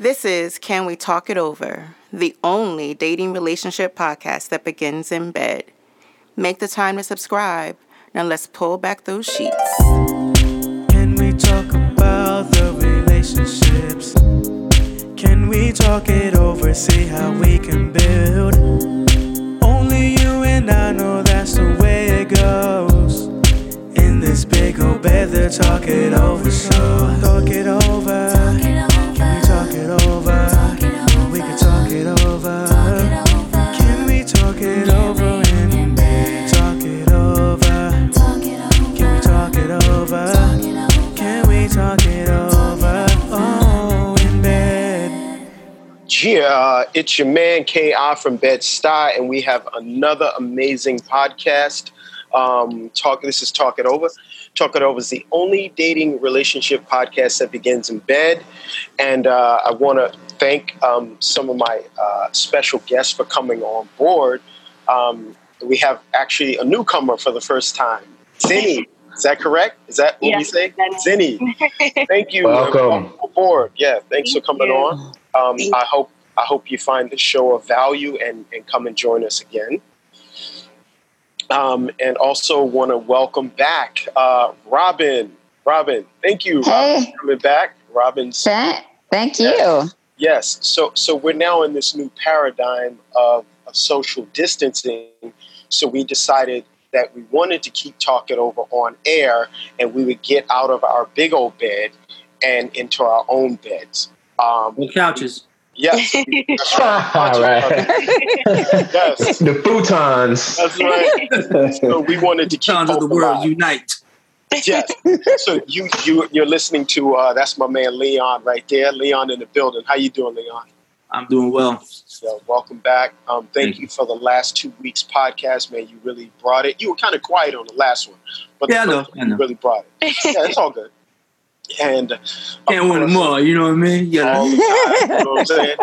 This is Can We Talk It Over, the only dating relationship podcast that begins in bed. Make the time to subscribe. Now let's pull back those sheets. Can we talk about the relationships? Can we talk it over, see how we can build? Only you and I know that's the way it goes. In this big old bed, they talk it over, so talk it over. Can we talk it over? We can talk it over. Can we talk it over in bed? Talk it over. Can we talk it over? Can we talk it over? Oh, in bed. Yeah, uh, it's your man Ki from Bed Stuy, and we have another amazing podcast. Um, talk. This is Talk It Over. Talk It Over is the only dating relationship podcast that begins in bed, and uh, I want to thank um, some of my uh, special guests for coming on board. Um, we have actually a newcomer for the first time, Zinni. Is that correct? Is that what we say? Zinni, thank you. Welcome. aboard. Yeah, thanks for coming you. on. Um, I hope I hope you find the show of value and, and come and join us again. Um, and also want to welcome back uh, Robin. Robin, thank you Robin, Hey. for coming back. Robin's Thank, thank you. Yes. yes. So so we're now in this new paradigm of, of social distancing. So we decided that we wanted to keep talking over on air, and we would get out of our big old bed and into our own beds. Um, No couches. Yes. That's right. All right. Yes. the futons. That's right. So we wanted to keep Sounds of the world alive. unite. Yes. So you you you're listening to uh, that's my man Leon right there. Leon in the building. How you doing, Leon? I'm doing well. So welcome back. Um, thank Thank you for the last two weeks podcast, man. You really brought it. You were kind of quiet on the last one, but the Yeah, I know, I know. you really brought it. Yeah, it's all good. And and Can't win course, them all. You know what I mean? Yeah. all the time, you know what I'm saying?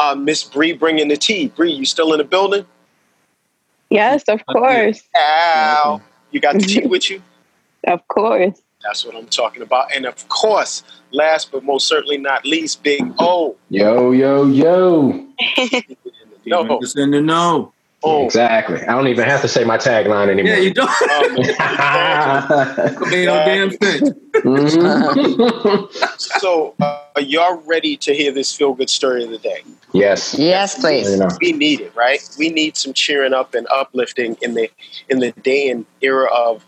Uh, Miss Bree bringing the tea. Bree, you still in the building? Yes, of course. Ow. You got the tea with you? Of course. That's what I'm talking about. And of course, last but most certainly not least, Big O. Yo, yo, yo. No. Just in the know. Oh, Exactly. I don't even have to say my tagline anymore. Yeah, you don't. um, Ain't no damn thing. Mhm. so, uh, are y'all ready to hear this feel good story of the day? yes. yes, please. You know. we need it, right? We need some cheering up and uplifting in the in the day and era of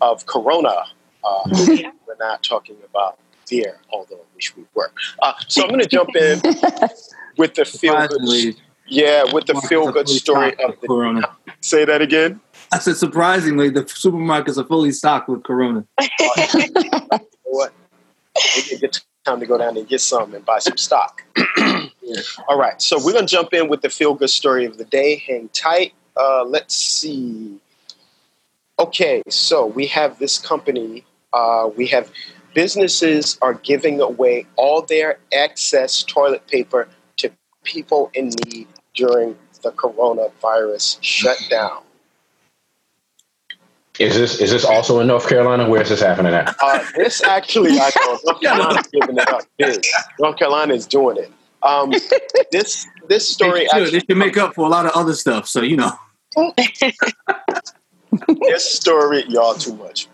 of Corona. Uh, we're not talking about fear, although I wish we were. Uh, so I'm going to jump in with the feel good. Surprisingly, Yeah, with the feel good story of the. Corona. Say that again. I said, surprisingly, the supermarkets are fully stocked with Corona. You what? Maybe a good time to go down and get some and buy some stock. All right, so we're going to jump in with the feel good story of the day. Hang tight. Uh, let's see. Okay, so we have this company. Uh, we have businesses are giving away all their excess toilet paper to people in need during the coronavirus shutdown. Is this is this also in North Carolina? Where is this happening at? Uh, this actually, I know North Carolina's giving it up big. North Carolina is doing it. Um, this this story They should. They should make up for a lot of other stuff. So, you know. this story, y'all too much.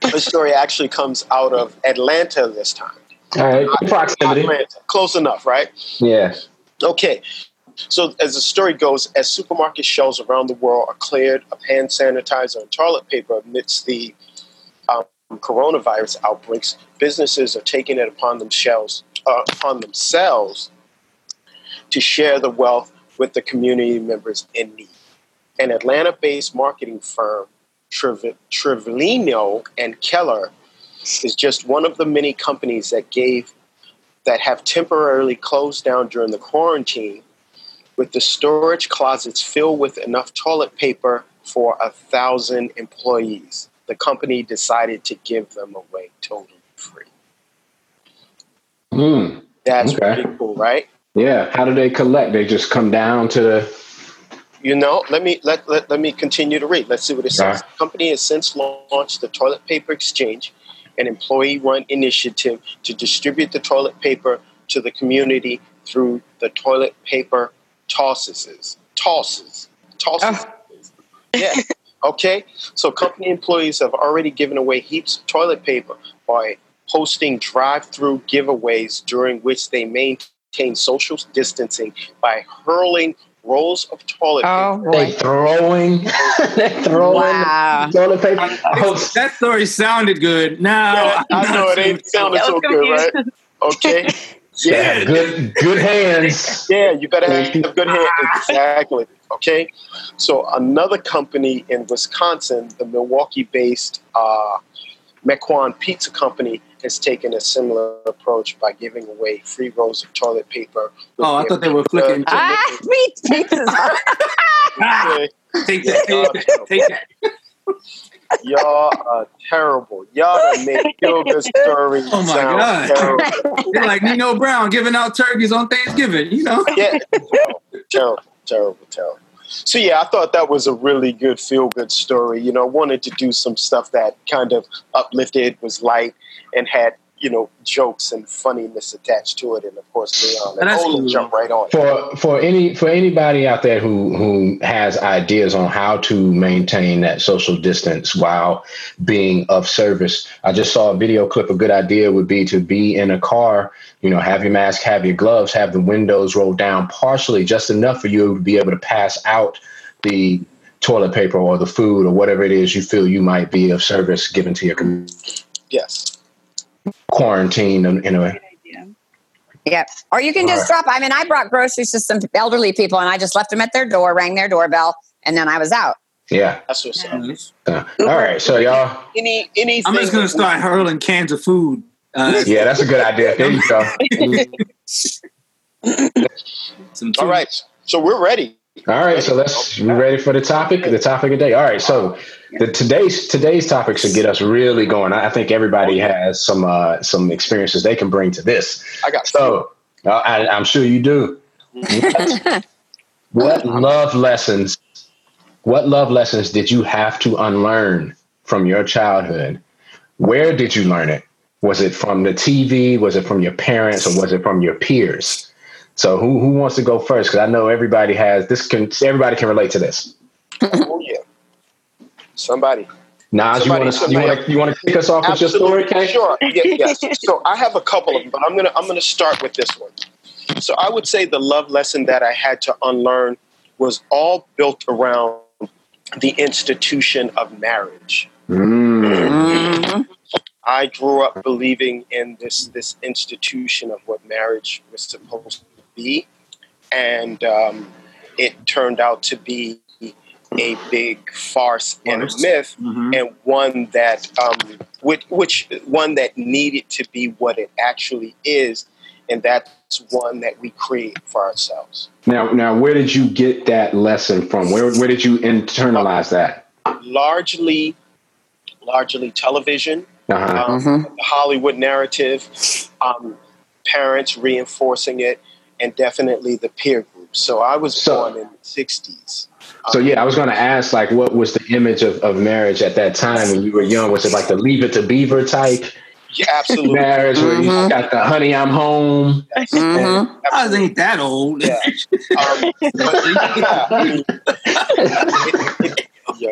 This story actually comes out of Atlanta this time. All right. Proximity. Atlanta, close enough, right? Yeah. Okay. So, as the story goes, as supermarket shelves around the world are cleared of hand sanitizer and toilet paper amidst the um, coronavirus outbreaks, businesses are taking it upon themselves, uh, upon themselves to share the wealth with the community members in need. An Atlanta-based marketing firm, Trev- Trevino and Keller, is just one of the many companies that gave that have temporarily closed down during the quarantine with the storage closets filled with enough toilet paper for a thousand employees. The company decided to give them away totally free. Hmm. That's Okay. pretty cool, right? Yeah. How do they collect? They just come down to the. You know, let me let, let, let me continue to read. Let's see what it says. Right. The company has since launched the Toilet Paper Exchange, an employee-run initiative to distribute the toilet paper to the community through the toilet paper tosses. Tosses. Tosses. Yeah. Okay. So company employees have already given away heaps of toilet paper by hosting drive-through giveaways during which they maintain social distancing by hurling rolls of toilet Oh paper. They boy. throwing, they throwing Wow. toilet paper. Oh, that story sounded good. Now Yeah, I know it ain't sounding That so good, right? Okay. Yeah, Yeah. good, good hands. Yeah, you better have good hands. Exactly. Okay. So another company in Wisconsin, the Milwaukee-based uh, Mequon Pizza Company, has taken a similar approach by giving away free rolls of toilet paper. Oh, I thought they were pizza flicking- Ah, me pizzas. delivery. take that, take that. Y'all are terrible. Y'all done made feel good stories Oh my sound God. terrible. They're like Nino Brown giving out turkeys on Thanksgiving, you know? yeah, terrible, terrible, terrible. So yeah, I thought that was a really good feel good story. You know, I wanted to do some stuff that kind of uplifted, was light, and had you know jokes and funniness attached to it. And of course, Leon and That's Olin cool. jump right on. For for any for anybody out there who who has ideas on how to maintain that social distance while being of service, I just saw a video clip. A good idea would be to be in a car. You know, have your mask, have your gloves, have the windows rolled down partially, just enough for you to be able to pass out the toilet paper or the food or whatever it is you feel you might be of service given to your community. Yes. Quarantine in, in a way. Yep. Or you can All just drop. I mean, I brought groceries to some elderly people, and I just left them at their door, rang their doorbell, and then I was out. Yeah. That's what's up. Uh, all right. So y'all. Any anything? I'm just gonna start hurling cans of food. Uh, Yeah, that's a good idea. There you go. All right. So we're ready. All right, so let's we ready for the topic, the topic of the day. All right, so the today's today's topic should get us really going. I think everybody has some uh, some experiences they can bring to this. I got So uh, I, I'm sure you do. What, what love lessons? What love lessons did you have to unlearn from your childhood? Where did you learn it? Was it from the TV? Was it from your parents, or was it from your peers? So who who wants to go first? Because I know everybody has this. Can everybody can relate to this? Oh yeah. Somebody. Nas, you Somebody- want to you want to you want to kick us off with your story, Kay? Sure. Yeah, yes. So I have a couple of them, but I'm gonna I'm gonna start with this one. So I would say the love lesson that I had to unlearn was all built around the institution of marriage. Mm. I grew up believing in this this institution of what marriage was supposed to be, and um, it turned out to be a big farce and a Farce. myth, Mhm. and one that um, which, which one that needed to be what it actually is, and that's one that we create for ourselves. Now, now, where did you get that lesson from? Where where did you internalize that? Largely, largely television. Uh-huh. um, the Hollywood narrative, um, parents reinforcing it, and definitely the peer group. So I was So- born in the 60s. So yeah, I was going to ask, like, what was the image of, of marriage at that time when you were young? Was it like the Leave It to Beaver type Yeah, absolutely. marriage where you Mhm. got the Honey, I'm Home? Yes, Mhm. I absolutely. ain't that old. Yeah. Um, but yeah, it, it- yeah,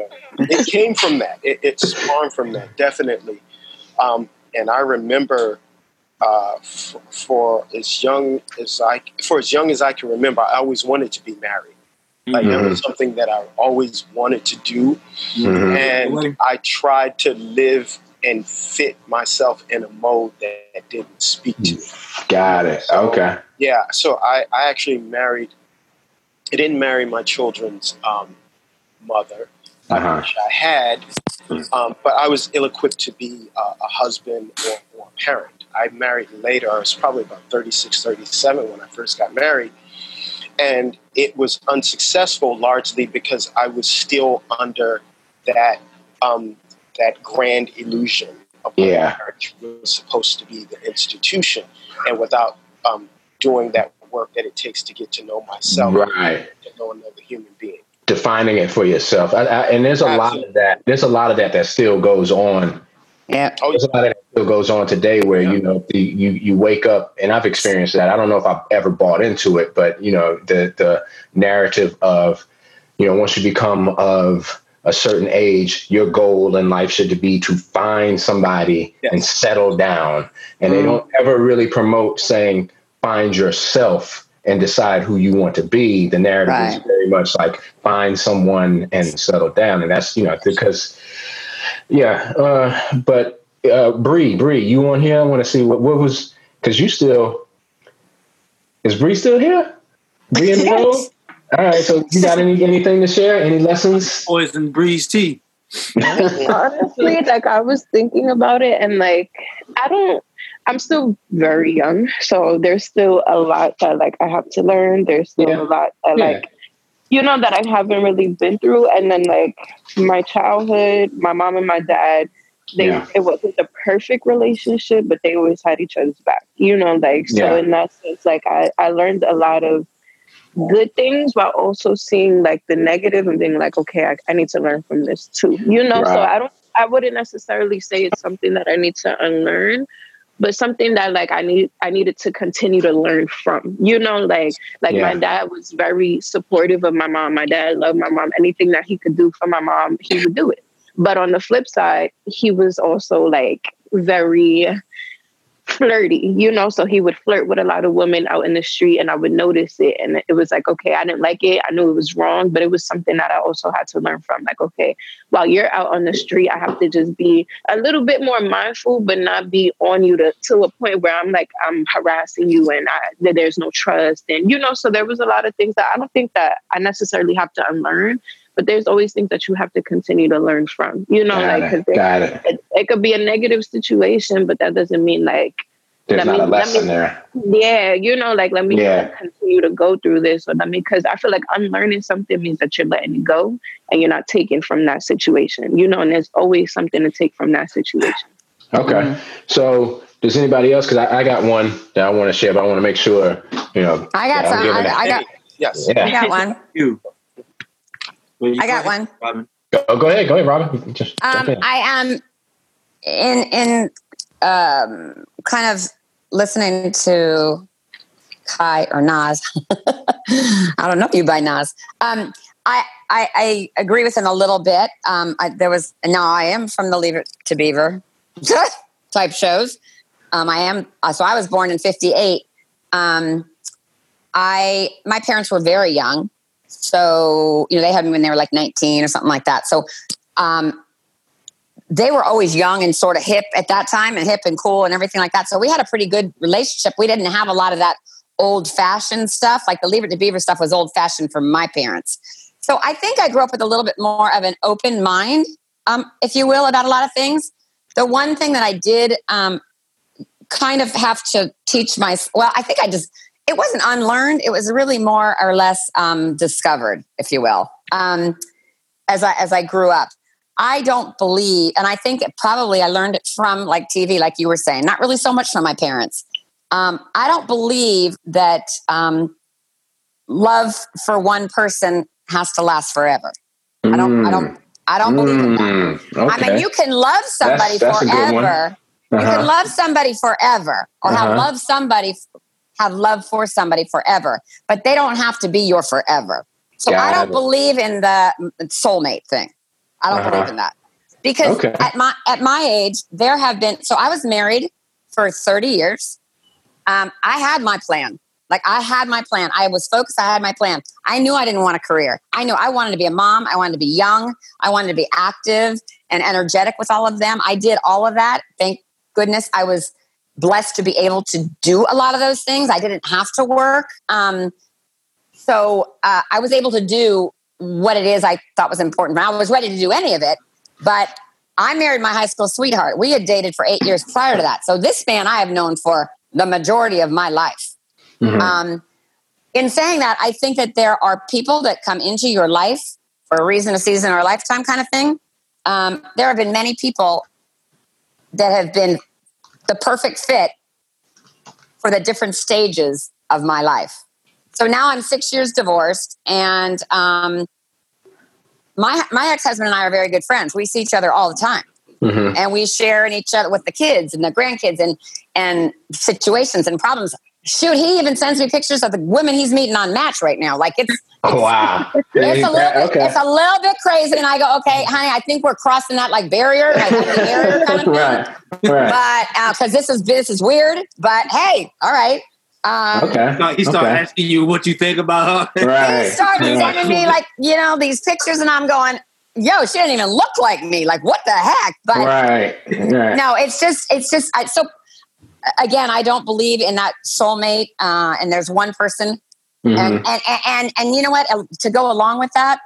it came from that. It, it spawned from that, definitely. Um, and I remember uh, f- for as young as I for as young as I can remember, I always wanted to be married. Like it was something that I always wanted to do, Mhm. and I tried to live and fit myself in a mode that didn't speak to me. Got it. Okay. Yeah, so I, I actually married. I didn't marry my children's um, mother, I Uh-huh. wish I had, um, but I was ill-equipped to be a, a husband or, or a parent. I married later. I was probably about 36, 37 when I first got married, and it was unsuccessful largely because I was still under that um, that grand illusion of what Yeah. marriage was supposed to be, the institution, and without um, doing that work that it takes to get to know myself, Right. to know another human being. Defining it for yourself, I, I, and there's a lot of that. There's a lot of that that still goes on Oh, yeah. Oh, There's a lot that still goes on today where, you know, the, you, you wake up and I've experienced that. I don't know if I've ever bought into it, but you know, the, the narrative of, you know, once you become of a certain age, your goal in life should be to find somebody Yes. and settle down. And they mm-hmm. don't ever really promote saying, find yourself and decide who you want to be. The narrative is very much like find someone and settle down. And that's, you know, because yeah, uh, but uh, Bree, Bree, you on here? I want to see what what was because you still is Bree still here? Bree in the room? All right, so you got any anything to share? Any lessons? Poison breeze tea. honestly like i was thinking about it and like i don't i'm still very young so there's still a lot that like i have to learn there's still Yeah. a lot that Yeah. like you know that i haven't really been through and then like my childhood my mom and my dad they Yeah. it wasn't the perfect relationship but they always had each other's back you know like so Yeah. in that sense like i i learned a lot of good things while also seeing like the negative and being like okay i, I need to learn from this too you know so i don't i wouldn't necessarily say it's something that i need to unlearn but something that like i need i needed to continue to learn from you know like like Yeah. my dad was very supportive of my mom. My dad loved my mom. Anything that he could do for my mom he would do it. But on the flip side he was also like very flirty, you know, so he would flirt with a lot of women out in the street and I would notice it. And it was like, okay, I didn't like it. I knew it was wrong, but it was something that I also had to learn from. Like, okay, while you're out on the street, I have to just be a little bit more mindful, but not be on you to, to a point where I'm like, I'm harassing you and I, that there's no trust. And, you know, so there was a lot of things that I don't think that I necessarily have to unlearn. But there's always things that you have to continue to learn from, you know, got, like it, because got it. it, it could be a negative situation, but that doesn't mean like There's let not me- a lesson me- there. yeah, you know, like let me Yeah. continue to go through this or let me because I feel like unlearning something means that you're letting it go and you're not taking from that situation, you know, and there's always something to take from that situation. Okay. Mm-hmm. So does anybody else? Because I, I got one that I want to share, but I want to make sure you know. I got some. I, I got. Yes. Yeah. I got one. You. Well, I got ahead, one. Robin. Oh, go ahead. Go ahead, Robin. Just Um. I am in in um, kind of listening to Kai or Nas. I don't know if you by Nas. Um, I, I I agree with him a little bit. Um, I, there was now I am from the Leave It to Beaver type shows. Um, I am uh, so I was born in '58. Um, I my parents were very young, so you know they had me when they were like 19 or something like that. So um, they were always young and sort of hip at that time and hip and cool and everything like that. So we had a pretty good relationship. We didn't have a lot of that old fashioned stuff. Like the Leave It to Beaver stuff was old fashioned for my parents. So I think I grew up with a little bit more of an open mind, um, if you will, about a lot of things. The one thing that I did um, kind of have to teach my, well, I think I just, it wasn't unlearned. It was really more or less um, discovered, if you will, um, as I as I grew up. I don't believe, and I think probably I learned it from like TV, like you were saying, not really so much from my parents. Um, I don't believe that um, love for one person has to last forever. I don't. I don't. I don't believe in that. Mm, okay. I mean, you can love somebody That's- that's a good one. forever. You Uh-huh. can love somebody forever, or have Uh-huh. love somebody, have love for somebody forever, but they don't have to be your forever. So I don't it. believe in the soulmate thing. I don't Uh-huh. believe in that because Okay. at my at my age, there have been. So I was married for thirty years. Um, I had my plan. Like I had my plan. I was focused. I had my plan. I knew I didn't want a career. I knew I wanted to be a mom. I wanted to be young. I wanted to be active and energetic with all of them. I did all of that. Thank goodness I was blessed to be able to do a lot of those things. I didn't have to work. Um, so uh, I was able to do what it is I thought was important. I was ready to do any of it, but I married my high school sweetheart. We had dated for eight years prior to that. So this man I have known for the majority of my life. Mhm. Um, in saying that, I think that there are people that come into your life for a reason, a season, or a lifetime kind of thing. Um, there have been many people that have been the perfect fit for the different stages of my life. So now I'm six years divorced, and um, my my ex husband and I are very good friends. We see each other all the time. Mhm. and we share in each other with the kids and the grandkids and and situations and problems. Shoot, he even sends me pictures of the women he's meeting on Match right now. Like it's wow. it's a little bit, okay. it's a little bit crazy, and I go, okay, honey, I think we're crossing that like barrier, like barrier kind of thing. right. Right. But because this is this is weird, but hey, all right. Um, Okay. So he started okay. asking you what you think about her. Right. He started Right. sending me like you know these pictures, and I'm going, yo, she didn't even look like me. Like what the heck? But Right. Right. no, it's just it's just I, so. Again, I don't believe in that soulmate, uh, and there's one person Mhm. and, and and and you know what Uh, to go along with that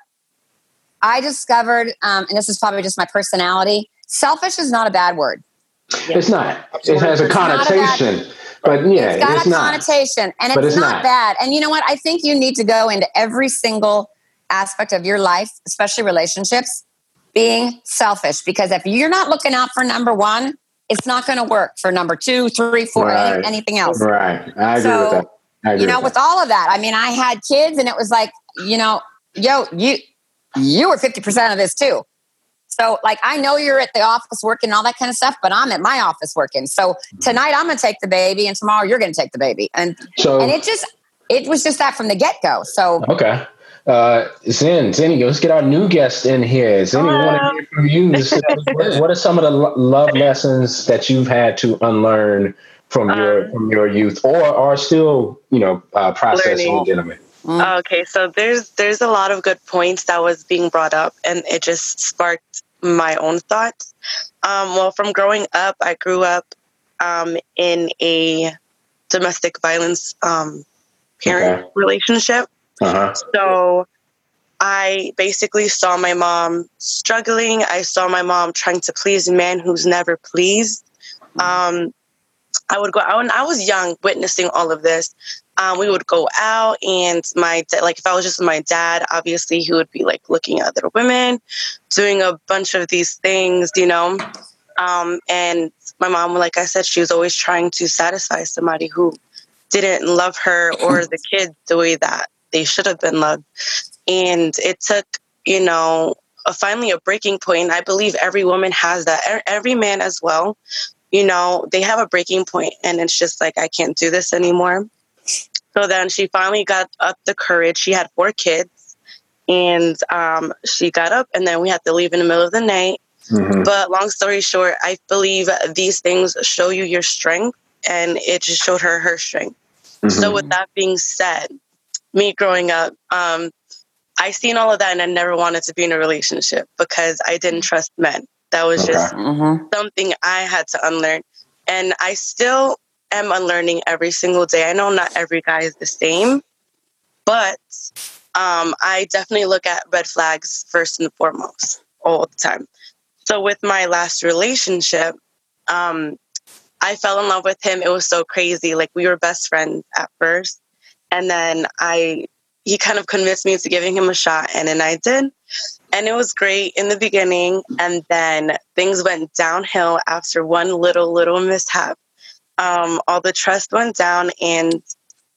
i discovered um, and this is probably just my personality selfish is not a bad word It's not. It has a It's a bad- connotation, but yeah, it's got it's a not. connotation and it's, it's not, not. bad and you know what i think you need to go into every single aspect of your life especially relationships being selfish because if you're not looking out for number one it's not going to work for number two three four any- Right. anything else Right. I agree So, with that. You know, with with all of that. I mean, I had kids and it was like, you know, yo, you you were 50% of this too. So like I know you're at the office working and all that kind of stuff, but I'm at my office working. So tonight I'm gonna take the baby and tomorrow you're gonna take the baby. And. So and it just it was just that from the get-go. So okay. Uh, Zen, Zenny, let's get our new guest in here. Zenny, we want to hear from you. What, what are some of the lo- love lessons that you've had to unlearn from your Um, from your youth, or are still you know uh, processing Learning. and dealing? Okay, so there's there's a lot of good points that was being brought up, and it just sparked my own thoughts. Um, well, from growing up, I grew up um, in a domestic violence um, parent Okay. relationship. Uh huh. So I basically saw my mom struggling. I saw my mom trying to please a man who's never pleased. Um, I would go out when I was young, witnessing all of this. Um, we would go out, and my dad, like if I was just with my dad, obviously he would be like looking at other women, doing a bunch of these things, you know. Um, and my mom, like I said, she was always trying to satisfy somebody who didn't love her or the kids the way that they should have been loved. And it took, you know, a, finally a breaking point. I believe every woman has that, every man as well. You know, they have a breaking point, and it's just like, I can't do this anymore. So then she finally got up the courage. She had four kids, and um, she got up, and then we had to leave in the middle of the night. hmm But long story short, I believe these things show you your strength, and it just showed her her strength. So, with that being said, me growing up, um, I seen all of that, and I never wanted to be in a relationship because I didn't trust men. That was Okay. just mhm. something I had to unlearn, and I still am unlearning every single day. I know not every guy is the same, but um, I definitely look at red flags first and foremost all the time. So with my last relationship, um, I fell in love with him. It was so crazy. Like we were best friends at first, and then I he kind of convinced me into giving him a shot, and then I did, and it was great in the beginning, and then things went downhill after one little little mishap. Um, all the trust went down, and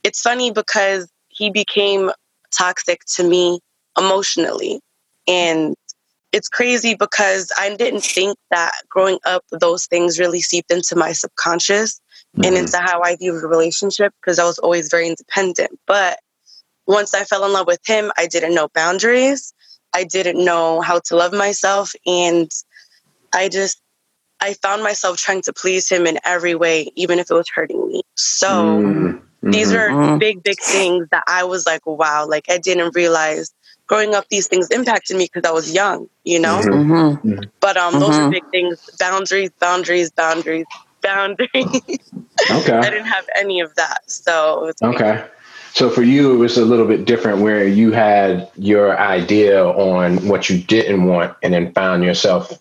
it's funny because he became toxic to me emotionally, and it's crazy because I didn't think that growing up, those things really seeped into my subconscious and Mm-hmm. into how I viewed a relationship because I was always very independent. But once I fell in love with him, I didn't know boundaries. I didn't know how to love myself. And I just, I found myself trying to please him in every way, even if it was hurting me. So Mhm. these are Mhm. big, big things that I was like, wow, like I didn't realize growing up, these things impacted me because I was young, you know? Mhm. Mhm. But um, those are Mhm. big things boundaries, boundaries, boundaries, boundaries. Okay. I didn't have any of that. So it's Okay. So for you, it was a little bit different where you had your idea on what you didn't want and then found yourself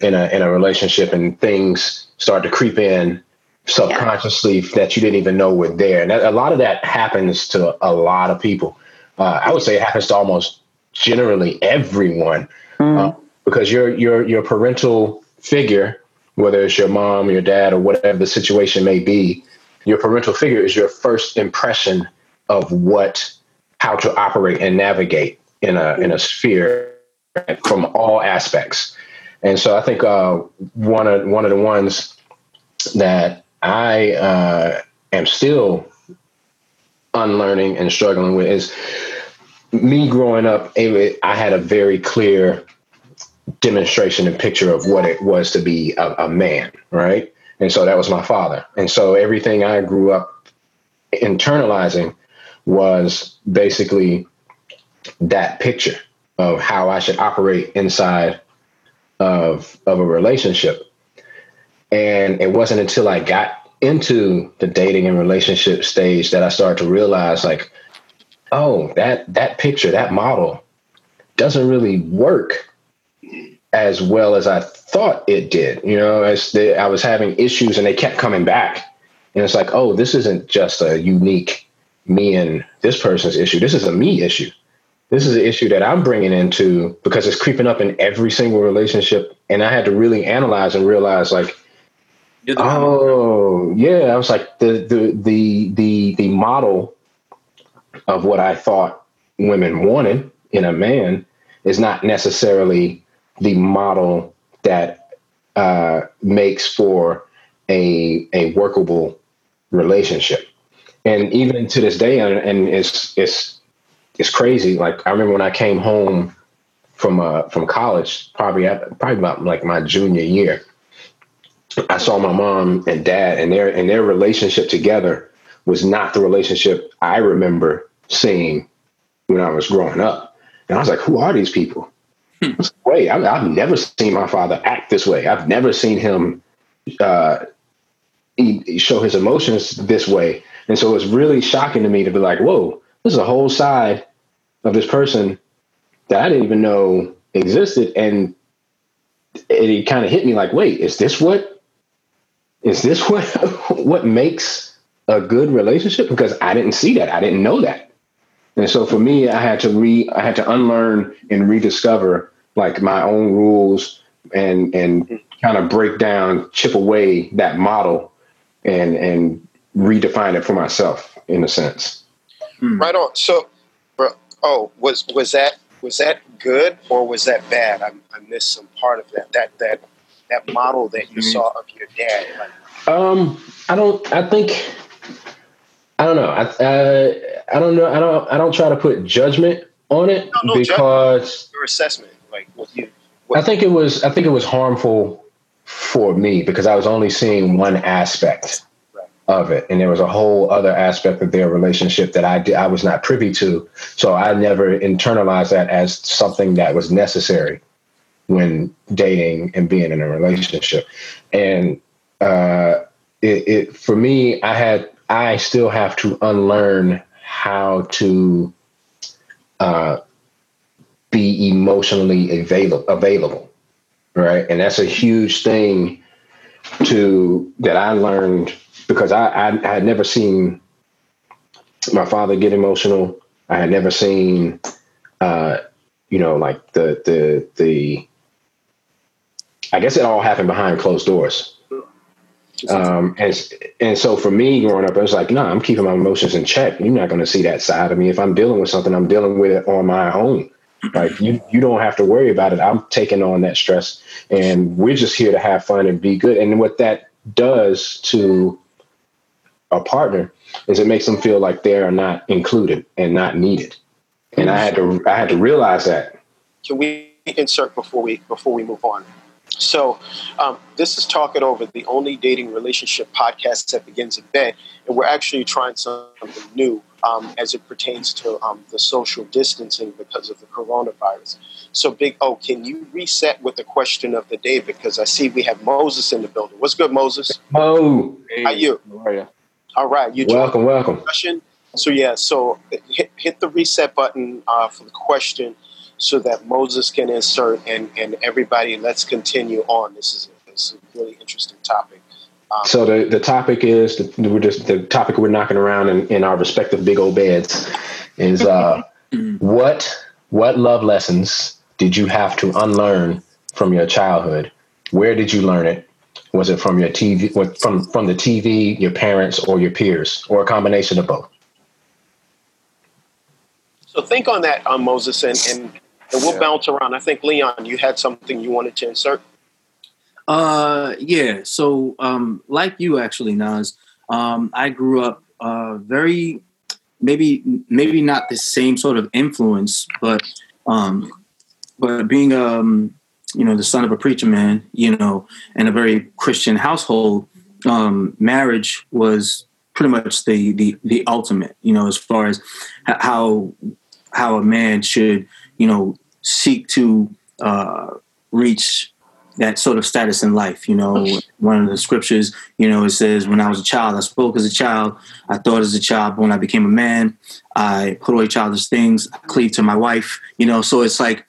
in a in a relationship and things start to creep in subconsciously that you didn't even know were there. And that, a lot of that happens to a lot of people. Uh, I would say it happens to almost generally everyone uh, because your your your parental figure, whether it's your mom, your dad, or whatever the situation may be, your parental figure is your first impression of what how to operate and navigate in a in a sphere from all aspects. And so I think uh, one of one of the ones that I uh, am still unlearning and struggling with is me growing up. I had a very clear demonstration and picture of what it was to be a, a man, right? And so that was my father. And so everything I grew up internalizing was basically that picture of how I should operate inside of of a relationship. And it wasn't until I got into the dating and relationship stage that I started to realize like, oh, that that picture, that model doesn't really work as well as I thought it did. You know, as I was having issues and they kept coming back. And it's like, oh, this isn't just a unique me and this person's issue. This is a me issue. This is an issue that I'm bringing into because it's creeping up in every single relationship. And I had to really analyze and realize, like, oh, yeah. I was like, the the the the the model of what I thought women wanted in a man is not necessarily the model that uh, makes for a a workable relationship. And even to this day, and, and it's it's it's crazy. Like I remember when I came home from uh, from college, probably at, probably about like my junior year. I saw my mom and dad, and their and their relationship together was not the relationship I remember seeing when I was growing up. And I was like, "Who are these people?" Wait, I, I've never seen my father act this way. I've never seen him uh, show his emotions this way. And so it's really shocking to me to be like, whoa, this is a whole side of this person that I didn't even know existed. And it, it kind of hit me like, wait, is this what is this what what makes a good relationship? Because I didn't see that. I didn't know that. And so for me, I had to re I had to unlearn and rediscover like my own rules and and kind of break down, chip away that model and and redefine it for myself in a sense. Hmm. Right on. So oh, was was that was that good or was that bad? I, I missed some part of that. That that that model that you mm-hmm. saw of your dad. Like, um, I don't. I think I don't know. I uh, I don't know. I don't. I don't try to put judgment on it no, no because your assessment, like what you. What I think it was. I think it was harmful for me because I was only seeing one aspect right. Of it, and there was a whole other aspect of their relationship that I did, I was not privy to. So I never internalized that as something that was necessary when dating and being in a relationship. And uh, it, it for me, I had I still have to unlearn how to uh, be emotionally available, available, right? And that's a huge thing to that I learned because I, I, had never seen my father get emotional. I had never seen, uh, you know, like the the the. I guess it all happened behind closed doors um, and and so for me growing up, I was like, no, nah, I'm keeping my emotions in check. You're not going to see that side of me. If I'm dealing with something, I'm dealing with it on my own. Like you, you don't have to worry about it. I'm taking on that stress, and we're just here to have fun and be good. And what that does to a partner is it makes them feel like they are not included and not needed. And I had to, I had to realize that. Can we insert before we before we move on? So, um, this is Talk It Over, the only dating relationship podcast that begins in bed. And we're actually trying something new um, as it pertains to um, the social distancing because of the coronavirus. So, Big O, can you reset with the question of the day? Because I see we have Moses in the building. What's good, Moses? Mo. Hey, How you? How are you? All right. You welcome, welcome. Question. So, yeah, so hit, hit the reset button uh, for the question so that Moses can insert and, and everybody, let's continue on. This is, a, this is a really interesting topic. Um, so the, the topic is the, we're just the topic we're knocking around in, in our respective big old beds is uh, what what love lessons did you have to unlearn from your childhood? Where did you learn it? Was it from your TV, from from the TV, your parents, or your peers, or a combination of both? So think on that, um, Moses, and, and And we'll Yeah. bounce around. I think Leon, you had something you wanted to insert. Uh, yeah. So, um, like you actually, Nas, um, I grew up uh, very maybe maybe not the same sort of influence, but um, but being um, you know the son of a preacher man, you know, in a very Christian household, um, marriage was pretty much the the the ultimate, you know, as far as how how a man should, you know, seek to uh, reach that sort of status in life. You know, one of the scriptures, you know, it says, "When I was a child, I spoke as a child, I thought as a child. But when I became a man, I put away childish things, I cleaved to my wife." You know, so it's like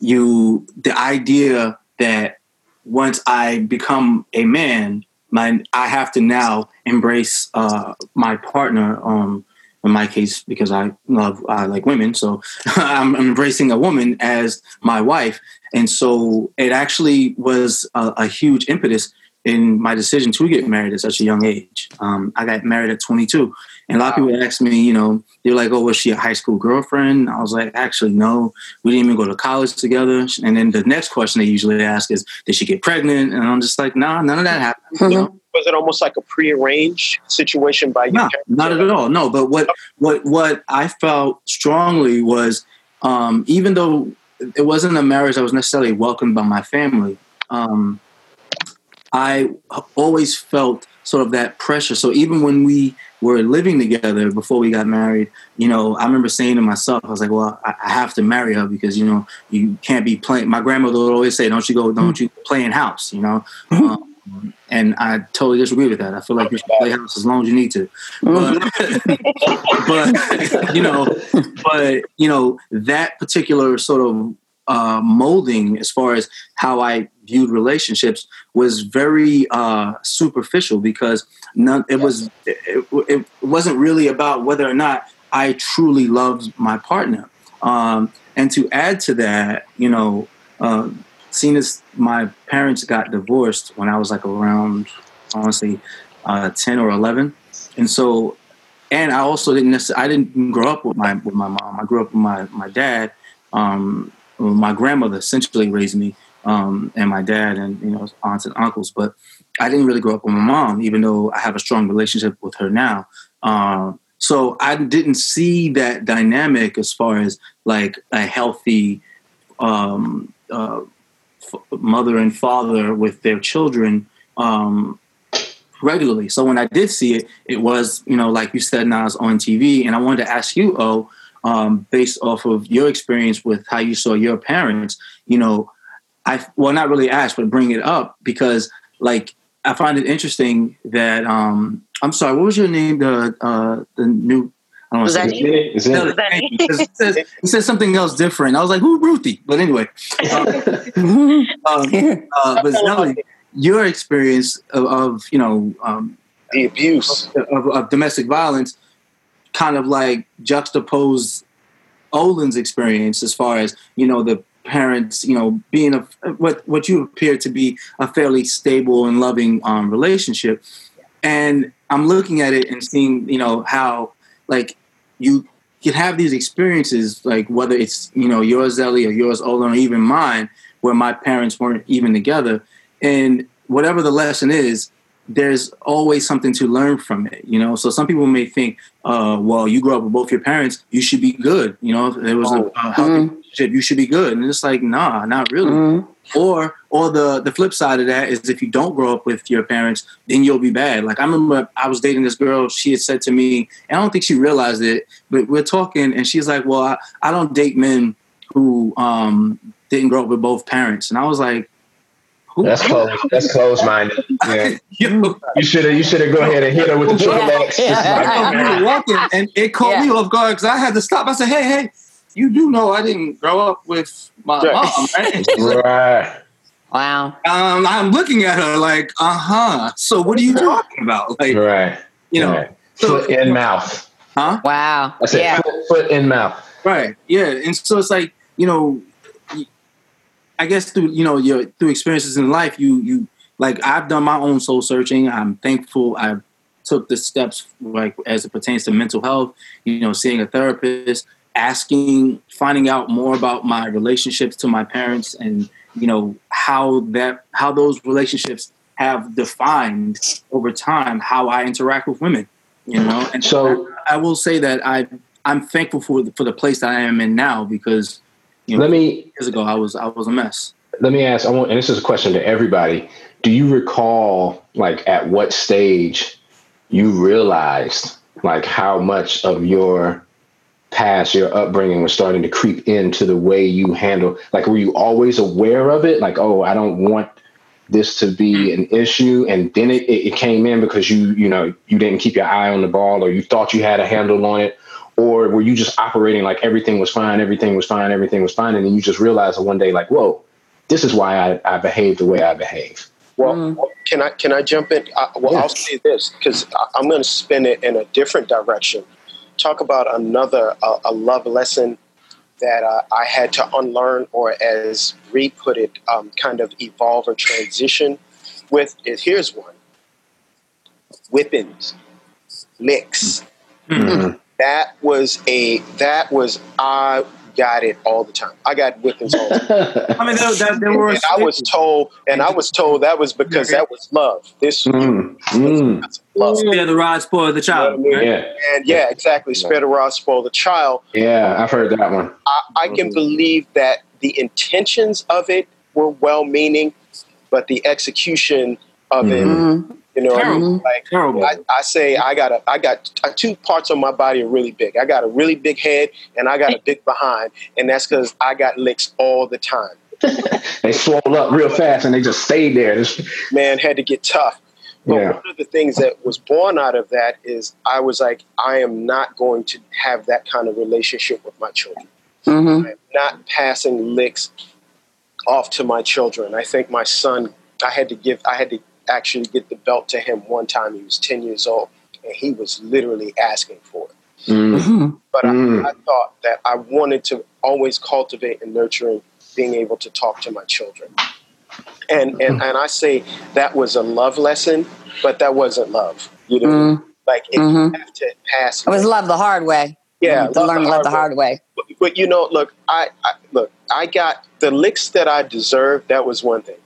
you the idea that once I become a man, my I have to now embrace uh, my partner. Um, in my case, because I love I like women, so I'm embracing a woman as my wife, and so it actually was a, a huge impetus in my decision to get married at such a young age. Um, I got married at 22, and a lot of people ask me, you know, they're like, "Oh, was she a high school girlfriend?" I was like, "Actually, no. We didn't even go to college together." And then the next question they usually ask is, "Did she get pregnant?" And I'm just like, "Nah, none of that happened." You know? Was it almost like a prearranged situation by you? No, not at all. No, but what what what I felt strongly was, um, even though it wasn't a marriage that was necessarily welcomed by my family, um, I always felt sort of that pressure. So even when we were living together before we got married, you know, I remember saying to myself, I was like, well, I, I have to marry her because, you know, you can't be playing. My grandmother would always say, don't you go, don't you play in house, you know? Um, and I totally disagree with that. I feel like you should play house as long as you need to. But, but you know, but you know, that particular sort of uh, molding as far as how I viewed relationships was very uh, superficial because none, it was it, it wasn't really about whether or not I truly loved my partner. Um, and to add to that, you know, uh, seeing as my parents got divorced when I was like around, I want to say, uh, ten or eleven, and so, and I also didn't necessarily, I didn't grow up with my with my mom. I grew up with my my dad. Um, my grandmother essentially raised me, um, and my dad, and you know, aunts and uncles. But I didn't really grow up with my mom, even though I have a strong relationship with her now. Um, so I didn't see that dynamic as far as like a healthy um, uh, f- mother and father with their children um, regularly. So when I did see it, it was you know like you said, Nas on TV, and I wanted to ask you, oh, um, based off of your experience with how you saw your parents, you know, I well not really ask, but bring it up because like I find it interesting that um, I'm sorry, what was your name? The uh, the new. I don't want to say Zenny? Is it- no, Zenny. it, says, it says something else different. I was like, "Who, Ruthie?" But anyway, um, um, uh, but Zelly, your experience of, of you know um, The abuse. of, of domestic violence kind of like juxtapose Olin's experience as far as you know the parents you know being a what what you appear to be a fairly stable and loving um, relationship. And I'm looking at it and seeing you know how like you can have these experiences like whether it's you know yours Ellie or yours Olin or even mine where my parents weren't even together. And whatever the lesson is there's always something to learn from it, you know. So some people may think, uh, well, you grew up with both your parents, you should be good, you know. There was a, a healthy relationship, you should be good, and it's like, nah, not really. Or, or the the flip side of that is if you don't grow up with your parents, then you'll be bad. Like I remember, I was dating this girl. She had said to me, and I don't think she realized it, but we're talking, and she's like, well, I, I don't date men who um, didn't grow up with both parents, and I was like. Who? That's close. That's close minded. Yeah. You should have. You should have go ahead and hit her with the triple Yeah. X. Yeah. like, I know we walking, and it caught me off guard because I had to stop. I said, "Hey, hey, you do know I didn't grow up with my Right. mom, right?" And she's like, right. Wow. um, I'm looking at her like, "Uh huh." So what are you talking about? Like, Right. you know, right. so- foot in mouth. huh? Wow. I said Yeah. foot, foot in mouth. Right. Yeah. And so it's like, you know, I guess through, you know, your through experiences in life, you you like I've done my own soul searching. I'm thankful I took the steps like as it pertains to mental health, you know, seeing a therapist, asking, finding out more about my relationships to my parents, and you know how that how those relationships have defined over time how I interact with women. You know, and So- I, I will say that I I'm thankful for the, for the place that I am in now because you know Let me years ago I was I was a mess. let me ask. I want, and this is a question to everybody. Do you recall, like, at what stage you realized, like, how much of your past, your upbringing, was starting to creep into the way you handle? Like, were you always aware of it? Like, oh, I don't want this to be an issue, and then it, it, it came in because you, you know, you didn't keep your eye on the ball, or you thought you had a handle on it, or were you just operating like everything was fine, everything was fine, everything was fine, and then you just realized one day, like, whoa, this is why I, I behave the way I behave. Well, can I can I jump in? Uh, well, I'll say this because I'm going to spin it in a different direction. Talk about another uh, a love lesson that uh, I had to unlearn, or as Reed put it, um, kind of evolve or transition with. It here's one: whippings, licks. Mhm. That was a that was I got it all the time. I got whippings all the time. I mean, there, there, there were and I was told, and I was told that was because that was love. This Mm, mm, love. yeah, the rod spoiled the child. You know I mean? yeah, And yeah, exactly. Spare the rod, spoil the child. yeah, I've heard that one. I, I can believe that the intentions of it were well meaning, but the execution of Mhm. it, Mhm. You know, Terrible. like Terrible. I, I say, I got a, I got uh, two parts of my body are really big. I got a really big head, and I got a big behind, and that's because I got licks all the time. They swole up real fast and they just stayed there. This- Man, had to get tough. But Yeah. one of the things that was born out of that is I was like, I am not going to have that kind of relationship with my children. Mhm. I'm not passing licks off to my children. I think my son, I had to give, I had to actually get the belt to him one time. He was 10 years old and he was literally asking for it. Mm, Mhm. But Mm. I, I thought that I wanted to always cultivate and nurturing being able to talk to my children. And, and, and I say that was a love lesson, but that wasn't love. You know, Mm. like if Mhm. you have to pass. It was love the hard way. yeah, to learn to love the hard way. but, but you know, look, I, I look, I got the licks that I deserved. That was one thing,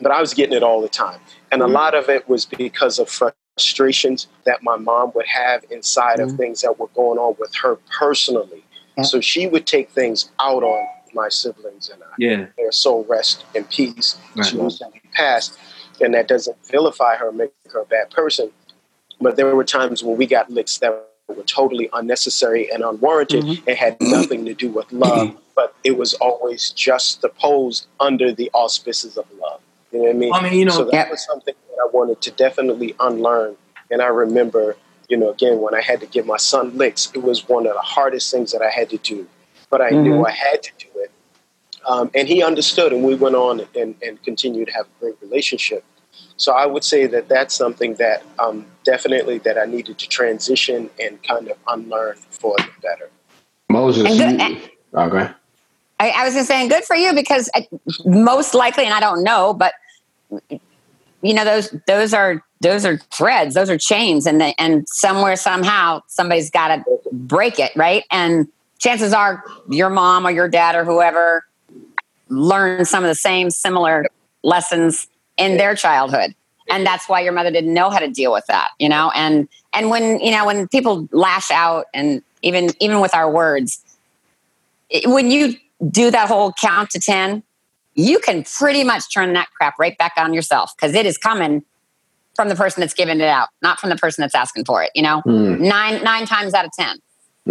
but I was getting it all the time, and a lot of it was because of frustrations that my mom would have inside of Mhm. things that were going on with her personally. So she would take things out on my siblings and I. Yeah. Their soul rest in peace. Right. She recently passed, and that doesn't vilify her, make her a bad person. But there were times when we got licks that were totally unnecessary and unwarranted and had nothing to do with love, but it was always just posed under the auspices of love. You know what I mean? I mean, you know, so that Yep. was something that I wanted to definitely unlearn. And I remember, you know, again, when I had to give my son licks, it was one of the hardest things that I had to do. But I knew I had to do it. Um, and he understood, and we went on and, and continued to have a great relationship. So I would say that that's something that um, definitely that I needed to transition and kind of unlearn for the better. Moses, And good- you, okay. I, I was just saying, good for you because I, most likely, and I don't know, but you know those those are those are threads, those are chains, and they, and somewhere somehow somebody's got to break it, right? And chances are your mom or your dad or whoever learned some of the same similar lessons in their childhood and that's why your mother didn't know how to deal with that you know and and when you know when people lash out and even even with our words when you do that whole count to 10 you can pretty much turn that crap right back on yourself because it is coming from the person that's giving it out not from the person that's asking for it you know? Mm, nine nine times out of 10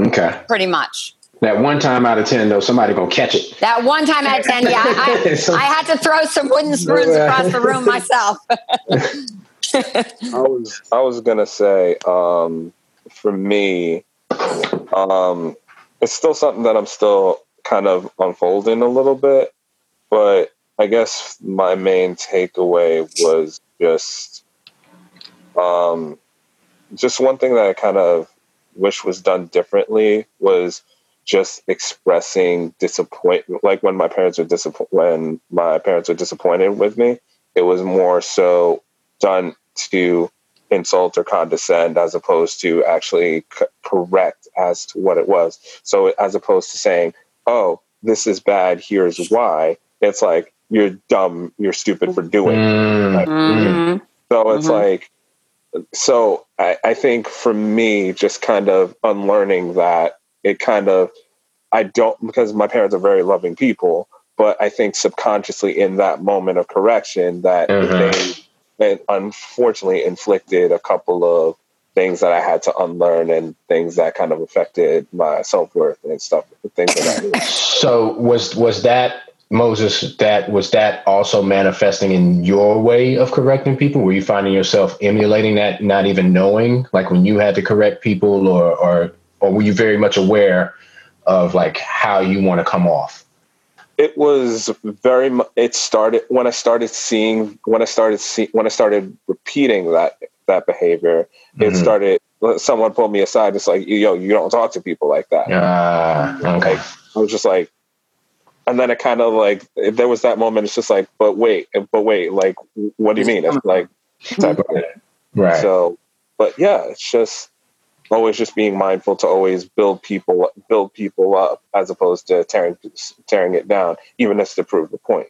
okay. pretty much. That one time out of 10, though, somebody going to catch it. that one time out of 10 yeah I, So- I, I had to throw some wooden spoons across the room myself. I was I was gonna say, um, for me, um, it's still something that I'm still kind of unfolding a little bit, but I guess my main takeaway was just, um, just one thing that I kind of wish was done differently was just expressing disappointment. Like when my parents were disappointed, when my parents were disappointed with me, it was more so done to insult or condescend as opposed to actually correct as to what it was. So as opposed to saying, "Oh, this is bad. Here's why," it's like you're dumb, you're stupid for doing. it. Mm, mm. So it's Mhm. like, so I, I think for me, just kind of unlearning that, it kind of, I don't, because my parents are very loving people, but I think subconsciously in that moment of correction that Mhm. they, they unfortunately inflicted a couple of things that I had to unlearn and things that kind of affected my self worth and stuff, things of that. So was was that Moses? That was that also manifesting in your way of correcting people? Were you finding yourself emulating that, not even knowing, like when you had to correct people, or or or were you very much aware of like how you want to come off? it was very it started when i started seeing when i started see, when i started repeating that that behavior it Mhm. started someone pulled me aside it's like yo you don't talk to people like that Ah, okay. i was just like and then it kind of like there was that moment it's just like but wait but wait like what do you mean it's like type of thing. Right. so but yeah it's just always just being mindful to always build people build people up as opposed to tearing tearing it down even if to prove the point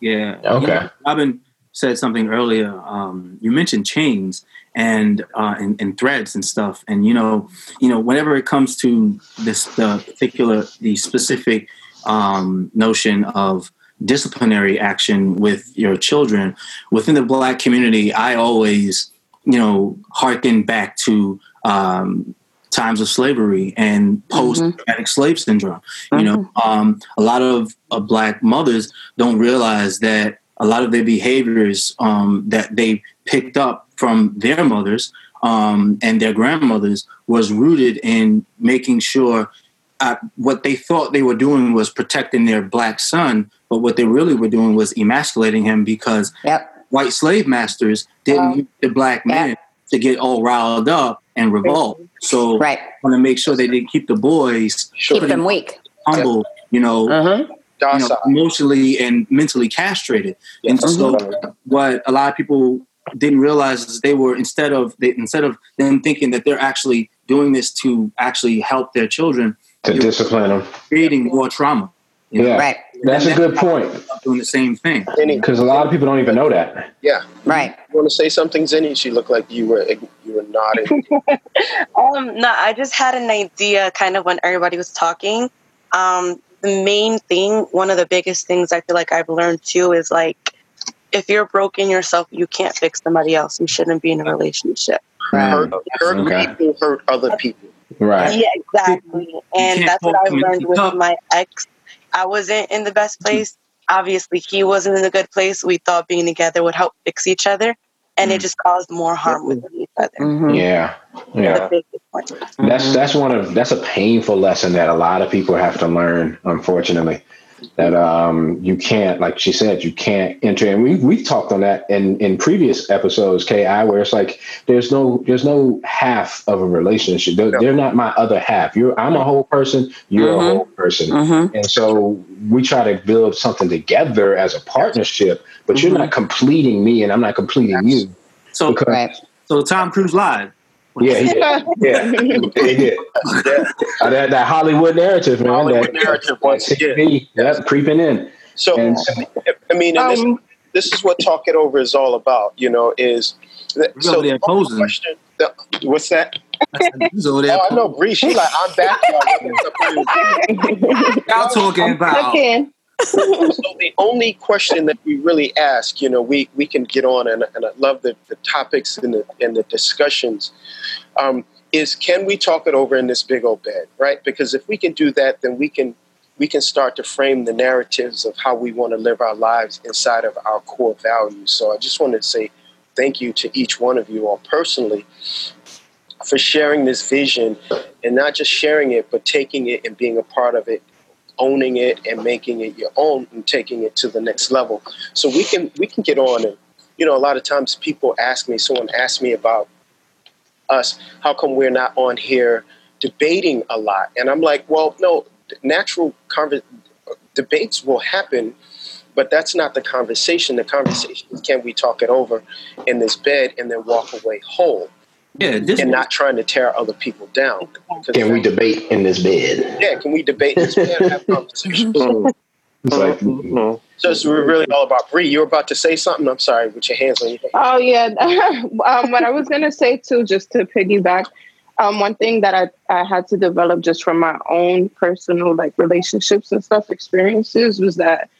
Yeah. Okay. You know, Robin said something earlier. Um, you mentioned chains and, uh, and and threads and stuff, and you know, you know, whenever it comes to this the particular, the specific um, notion of disciplinary action with your children within the Black community, I always, you know, harken back to um, times of slavery and post traumatic slave syndrome. You know, um, a lot of, of Black mothers don't realize that a lot of their behaviors um, that they picked up from their mothers um, and their grandmothers was rooted in making sure uh, what they thought they were doing was protecting their black son, but what they really were doing was emasculating him because Yep. white slave masters didn't use the black men to get all riled up and revolt. So Right. want to make sure they didn't keep the boys Keep them weak. humble, you know, Uh-huh. You know, emotionally and mentally castrated. And so, what a lot of people didn't realize is they were instead of they, instead of them thinking that they're actually doing this to actually help their children, To discipline them. creating more trauma. you know? Yeah. Right. That's a good point Doing the same thing. Because a lot of people don't even know that. yeah. Right. You want to say something, Zinni? She looked like you were you were nodding. Um, no, I just had an idea kind of when everybody was talking. Um, the main thing, one of the biggest things I feel like I've learned too is like if you're broken yourself, you can't fix somebody else. You shouldn't be in a relationship. hurt hurt Okay. people hurt other people. Right. Yeah, exactly. And that's what I've learned with up. my ex. I wasn't in the best place. Obviously, he wasn't in a good place. We thought being together would help fix each other, and it Mm. just caused more harm within each other. Mhm. Yeah. Yeah. The. That's that's one of that's a painful lesson that a lot of people have to learn, unfortunately. That um you can't, like she said, you can't enter and we we've talked on that in, in previous episodes, KI, where it's like there's no there's no half of a relationship. They're, they're not my other half. You're I'm a whole person, you're Mhm. a whole person. Mhm. And so we try to build something together as a partnership, but you're not completing me and I'm not completing you. So, Because Right. so Tom Cruise lied. Yeah, he did. Yeah, he did. That, that Hollywood narrative, man. Hollywood that, narrative once again. That's creeping in. So, And I mean, and this, Um, this is what Talk It Over is all about, you know, is that, He's over there the posing. question, the, what's that? He's over there. Oh, I know, Bree. She like, I'm back. y'all. Y'all talking about. Again. so the only question that we really ask, you know, we, we can get on, and, and I love the, the topics and the, and the discussions, um, is can we talk it over in this big old bed, right? Because if we can do that, then we can we can start to frame the narratives of how we want to live our lives inside of our core values. So I just wanted to say thank you to each one of you all personally for sharing this vision and not just sharing it, but taking it and being a part of it owning it and making it your own and taking it to the next level. So we can we can get on and you know a lot of times people ask me, someone asked me about us, how come we're not on here debating a lot? And I'm like, well, no, natural conver- debates will happen, but But that's not the conversation. The conversation is can we talk it over in this bed and then walk away whole Yeah, this and not trying to tear other people down. Can we debate in this bed? Yeah, can we debate in this bed and have conversations? Mm. Mm, It's like, mm, So it's really all about Bree. You were about to say something. I'm sorry, with your hands on your head. Oh yeah. um, what I was gonna say too, just to piggyback, um, one thing that I, I had to develop just from my own personal like relationships and stuff experiences was that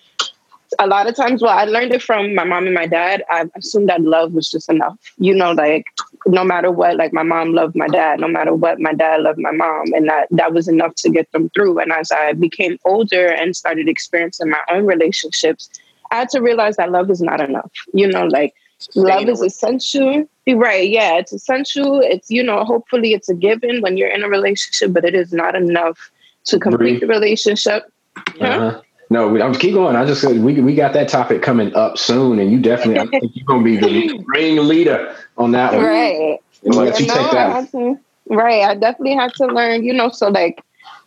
a lot of times well I learned it from my mom and my dad. I assumed that love was just enough. You know, like no matter what, like my mom loved my dad, no matter what, my dad loved my mom. And that that was enough to get them through. And as I became older and started experiencing my own relationships, I had to realize that love is not enough. You know, like love is essential right yeah it's essential it's you know hopefully it's a given when you're in a relationship but it is not enough to complete the relationship uh-huh. No, we, I'm keep going. I just said we we got that topic coming up soon, and you definitely I think you're gonna be the ring leader on that one. right let you No, take I that. had to- right i definitely had to learn you know so like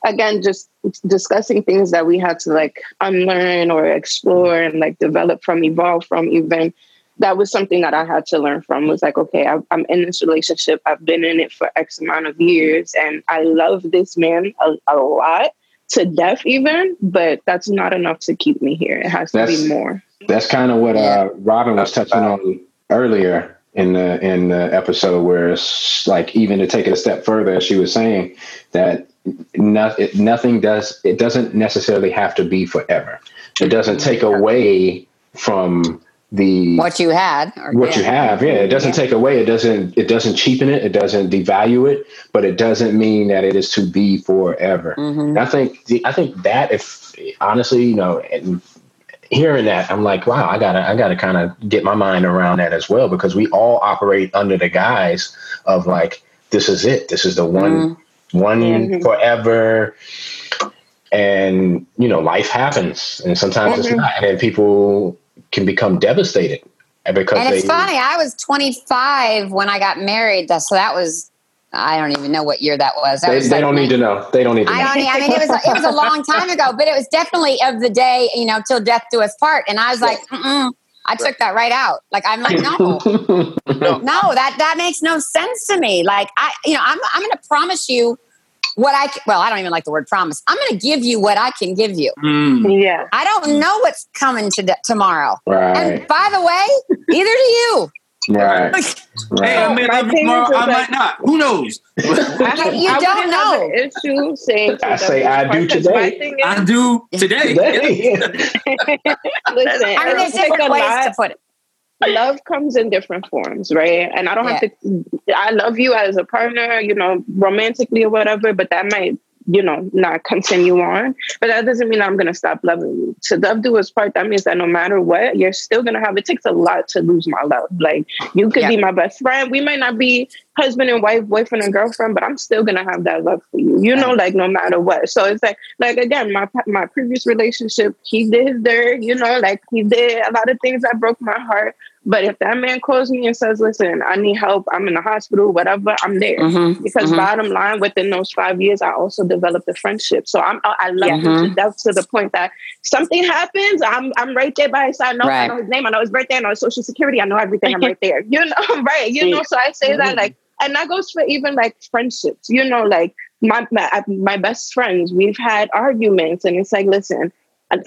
again just discussing things that we had to like unlearn or explore and like develop from evolve from even that was something that i had to learn from was like okay I, i'm in this relationship i've been in it for x amount of years and i love this man a, a lot to death even but that's not enough to keep me here. It has to be more. That's kind of what uh, Robin was touching on earlier in the in the episode, where it's like even to take it a step further, she was saying that no, it, nothing does it doesn't necessarily have to be forever. It doesn't take away from the What you had. What you have yeah it doesn't take away it doesn't it doesn't cheapen it it doesn't devalue it but it doesn't mean that it is to be forever Mhm. i think i think that if honestly you know and hearing that i'm like wow i gotta i gotta kind of get my mind around that as well because we all operate under the guise of like this is it this is the one one Mhm. forever and you know life happens and sometimes it's Mhm. not and people can become devastated because And they it's funny. I was 25 when I got married. So that was, I don't even know what year that was. That they, was they like don't need to know they don't need to I know don't. e, I mean, it was it was a long time ago, but it was definitely of the day, you know, till death do us part. And I was like, Mm-mm. I took that right out. Like I'm like, no, no, that that makes no sense to me. Like I, you know, I'm I'm going to promise you what I. c- Well, I don't even like the word promise. I'm going to give you what I can give you. Mm. yeah I don't know what's coming to tomorrow. right And by the way, neither do you. right Hey, I right may My love you tomorrow. is, is I like- might not. Who knows? I, You I don't know. have an issue saying I say I do today. thing I do today. Today. listen, I mean, it'll there's take different a ways lot. to put it. Love comes in different forms, right? And I don't have to. I love you as a partner, you know, romantically or whatever, but that might, you know, not continue on. But that doesn't mean I'm gonna stop loving you. To love do us part. That means that no matter what, you're still gonna have. It takes a lot to lose my love. Like you could Yeah. be my best friend. We might not be husband and wife, boyfriend and girlfriend, but I'm still gonna have that love for you. You know, like no matter what. So it's like, like again, my my previous relationship, he did his dirt. You know, like he did a lot of things that broke my heart. But if that man calls me and says, "Listen, I need help. I'm in the hospital. Whatever. I'm there." Mhm, Because mhm. bottom line, within those five years, I also developed a friendship. So I'm I I love him Mhm. to death to the point that something happens, I'm I'm right there by his side. I Right. know his name, I know his birthday, I know his social security, I know everything. I'm right there. You know, right? You know. So I say that like, and that goes for even like friendships. You know, like my my, my best friends, we've had arguments, and it's like, listen.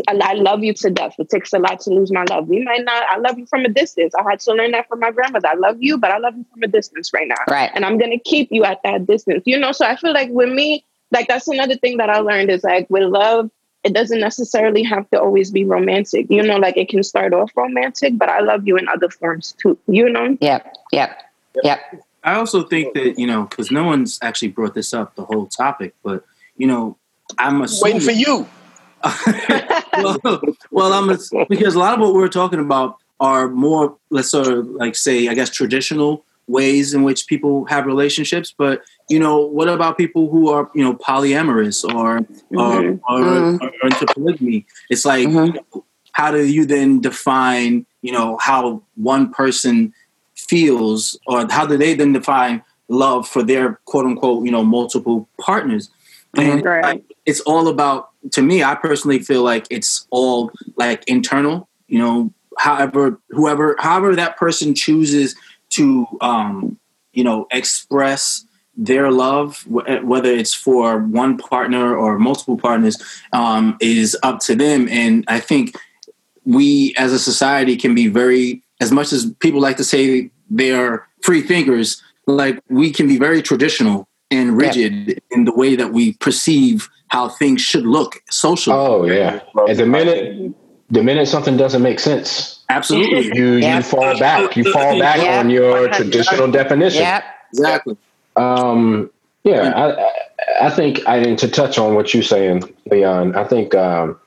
I, I love you to death. It takes a lot to lose my love. We might not. I love you from a distance. I had to learn that from my grandmother. I love you, but I love you from a distance right now Right. and I'm gonna keep you at that distance. You know, so I feel like with me, like that's another thing that I learned is like with love, it doesn't necessarily have to always be romantic. You know, like it can start off romantic, but I love you in other forms too. You know? Yep. Yep. Yep. I also think that you know because no one's actually brought this up the whole topic, but you know I'm assuming Waiting for you. well, well, I'm ass- because a lot of what we're talking about are more let's sort of like say I guess traditional ways in which people have relationships, but you know what about people who are you know polyamorous or or, or, Mhm. or into polygamy? It's like Mhm. how do you then define you know how one person feels or how do they then define love for their quote unquote you know multiple partners and Right. it's all about to me i personally feel like it's all like internal you know, however, whoever, however that person chooses to, um, you know, express their love, whether it's for one partner or multiple partners, um, is up to them. And I think we as a society can be very, as much as people like to say they are free thinkers, like we can be very traditional and rigid yeah. in the way that we perceive how things should look socially. Oh yeah. At the minute the minute something doesn't make sense, absolutely, you you fall back. You fall back yep. on your traditional definition. Yep. Exactly. Um, yeah, I, I think I need to touch on what you're saying, Leon. I think um,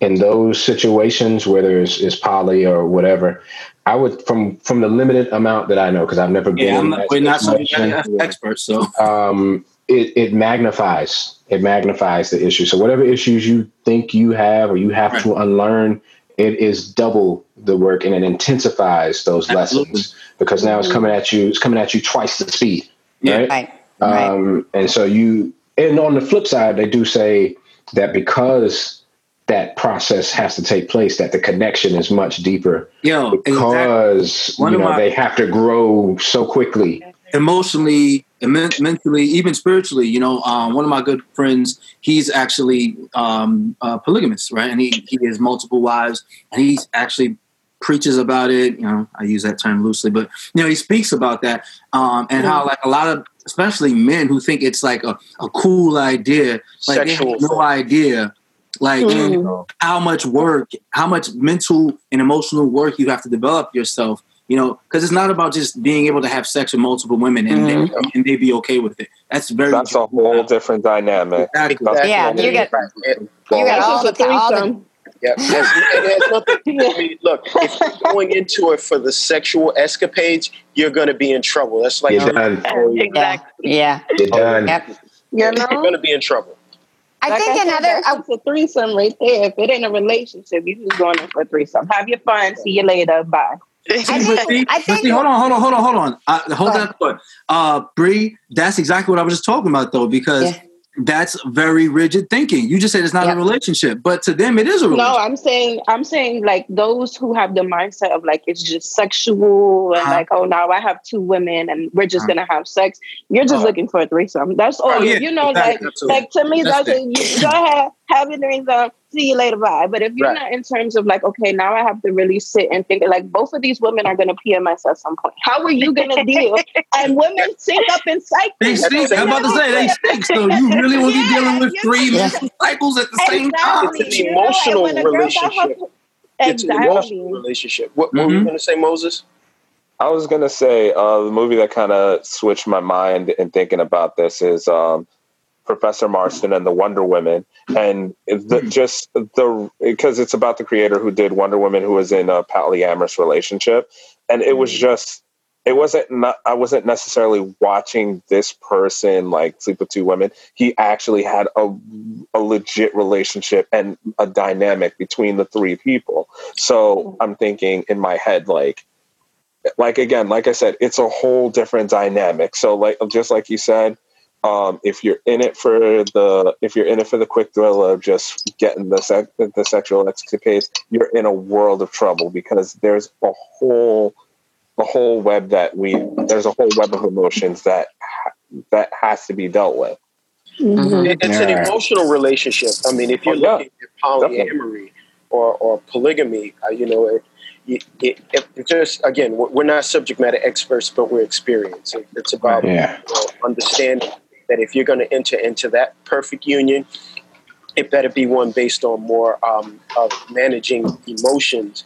in those situations, whether it's, it's poly or whatever, I would from from the limited amount that I know because I've never been. Yeah, not, we're not some experts, so um, it, it magnifies it magnifies the issue. So whatever issues you think you have or you have right. to unlearn, it is double the work and it intensifies those Absolutely. lessons because now it's coming at you. It's coming at you twice the speed. Right. Right. Um, and so you, and on the flip side, they do say that because that process has to take place, that the connection is much deeper. Yo, because exactly. you know they have to grow so quickly, emotionally, mentally, even spiritually. You know, um, one of my good friends, he's actually um, uh, polygamous, right? And he he has multiple wives, and he's actually preaches about it. You know, I use that term loosely, but you know, he speaks about that um, and how like a lot of, especially men who think it's like a, a cool idea, like Sexual they have no idea like mm. how much work, how much mental and emotional work you have to develop yourself. You know, because it's not about just being able to have sex with multiple women and, mm. they, and they be okay with it. That's very that's a whole different dynamic. Exactly. Yeah, you get you got all the, all the yeah, it nothing. I mean, look, if you're going into it for the sexual escapades, you're going to be in trouble. That's like you're done. exactly. Yeah, you're done. Yep. You're going to be in trouble. I like think I another said, a threesome right there. If it ain't a relationship, you just going in for a threesome. Have your fun. See you later. Bye. I think, I think, hold on, hold on, hold on, hold on. Uh, hold that thought. Uh, Bree, that's exactly what I was just talking about, though, because yeah that's very rigid thinking. You just said it's not yep. a relationship, but to them it is a relationship. No, I'm saying I'm saying like those who have the mindset of like it's just sexual and uh-huh. like oh now I have two women and we're just uh-huh. gonna have sex. You're just uh-huh. looking for a threesome. That's all. Oh, yeah. You know, like like to me that's, that's a, you go ahead have your threesome see you later, bye. But if you're right. not in terms of like, okay, now I have to really sit and think like both of these women are gonna PMS at some point. How are you gonna deal? and women sync up in cycles. They stink. I'm about to say they stink. So you really will to be dealing with three yeah. cycles at the exactly. same time? It's an emotional relationship. It's exactly. an emotional relationship. What, what mm-hmm. were you gonna say, Moses? I was gonna say uh, the movie that kind of switched my mind in thinking about this is um, Professor Marston and the Wonder Women, and the, hmm. just the because it's about the creator who did Wonder Woman, who was in a polyamorous relationship, and it was hmm. just it wasn't not, I wasn't necessarily watching this person like sleep with two women. He actually had a a legit relationship and a dynamic between the three people. So hmm. I'm thinking in my head like like again, like I said, it's a whole different dynamic. So like just like you said, um, if you're in it for the if you're in it for the quick thrill of just getting the sec- the sexual escapades, you're in a world of trouble because there's a whole a whole web that we there's a whole web of emotions that that has to be dealt with. Mm-hmm. It's an emotional relationship. I mean, if you're oh, yeah. looking at polyamory or, or polygamy, uh, you know, it, it, it, it, just again, we're not subject matter experts, but we're experienced. it's about yeah. you know, understanding that if you're going to enter into that perfect union, it better be one based on more um, of managing emotions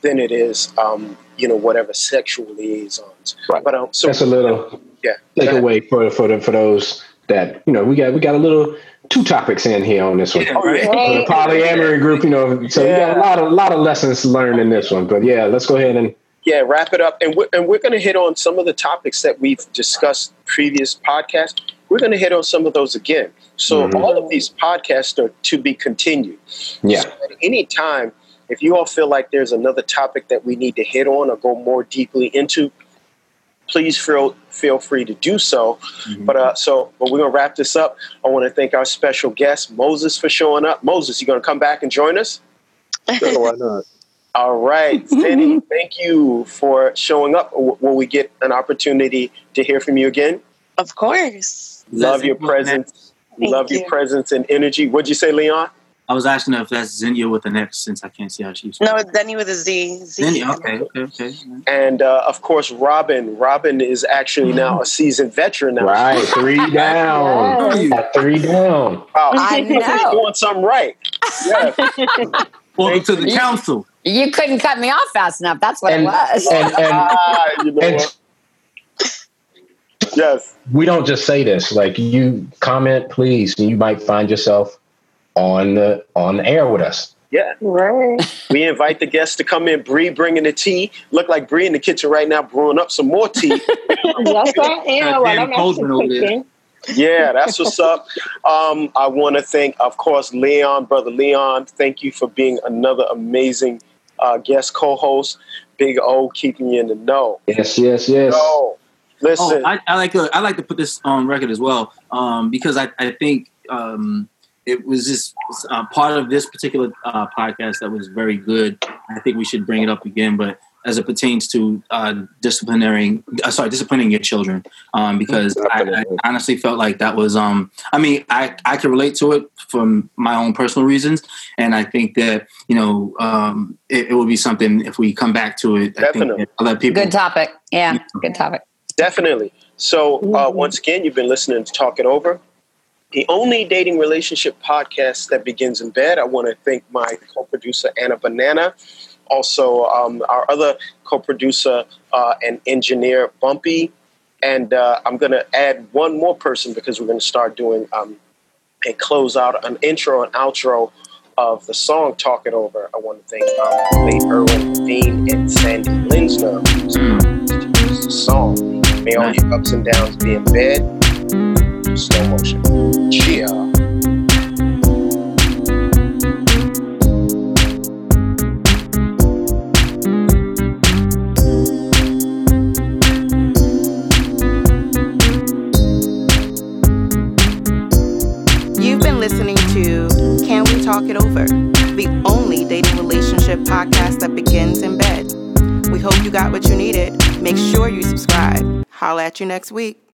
than it is, um, you know, whatever sexual liaisons. Right. But um, so that's a little yeah takeaway for for the, for those that you know we got we got a little two topics in here on this one. Yeah, right. the polyamory group, you know, so yeah. we got a lot of a lot of lessons learned in this one. But yeah, let's go ahead and yeah, wrap it up. And we're, and we're going to hit on some of the topics that we've discussed previous podcasts. We're going to hit on some of those again. So mm-hmm. all of these podcasts are to be continued. Yeah. So at any time, if you all feel like there's another topic that we need to hit on or go more deeply into, please feel feel free to do so. Mm-hmm. But uh, so, but we're gonna wrap this up. I want to thank our special guest Moses for showing up. Moses, you gonna come back and join us? Sure, why not? All right, Zenny, thank you for showing up. Will we get an opportunity to hear from you again? Of course. Love your presence. Thank Love your presence and energy. What'd you say, Leon? I was asking if that's Xenia with an X since I can't see how she's. No, it's Denny with a Z. Z. Xenia, okay, okay, okay. And uh, of course, Robin. Robin is actually now a seasoned veteran now. Right, three down. Got three down. Wow, I you're know. doing something right. Yes. Welcome to the You- council. You couldn't cut me off fast enough. That's what And- it was. And and Ah, you know and what? Yes. we don't just say this. Like you comment, please, and you might find yourself on the on the air with us. Yeah. Right. We invite the guests to come in. Bree bringing the tea. Look like Bree in the kitchen right now brewing up some more tea. Yes, I am. That While damn I'm cauldron over actually cooking. Yeah, that's what's up. Um, I want to thank, of course, Leon, brother Leon. Thank you for being another amazing uh, guest co-host. Big O keeping you in the know. Yes, yes, yes. No, Oh. I, I like to I like to put this on record as well, um, because I, I think um, it was just uh, part of this particular uh, podcast that was very good. I think we should bring it up again, but as it pertains to uh, disciplinating, uh, sorry, disciplining your children, um, because I, I honestly felt like that was. Um, I mean, I I can relate to it from my own personal reasons, and I think that you know um, it, it will be something if we come back to it. I Definitely. think that other people. Good topic. Yeah, good topic. Definitely. So, uh, once again, you've been listening to Talk It Over, the only dating relationship podcast that begins in bed. I want to thank my co producer, Anna Banana. Also, um, our other co producer uh, and engineer, Bumpy. And uh, I'm going to add one more person because we're going to start doing um, a close out, an intro and outro of the song Talk It Over. I want to thank um, late Erwin Dean and Sandy Linsner Mm. to the song. May all your ups and downs be in bed. Slow motion. Cheer. You've been listening to Can We Talk It Over, the only dating relationship podcast that begins in bed. We hope you got what you needed. Make sure you subscribe. Holla at you next week.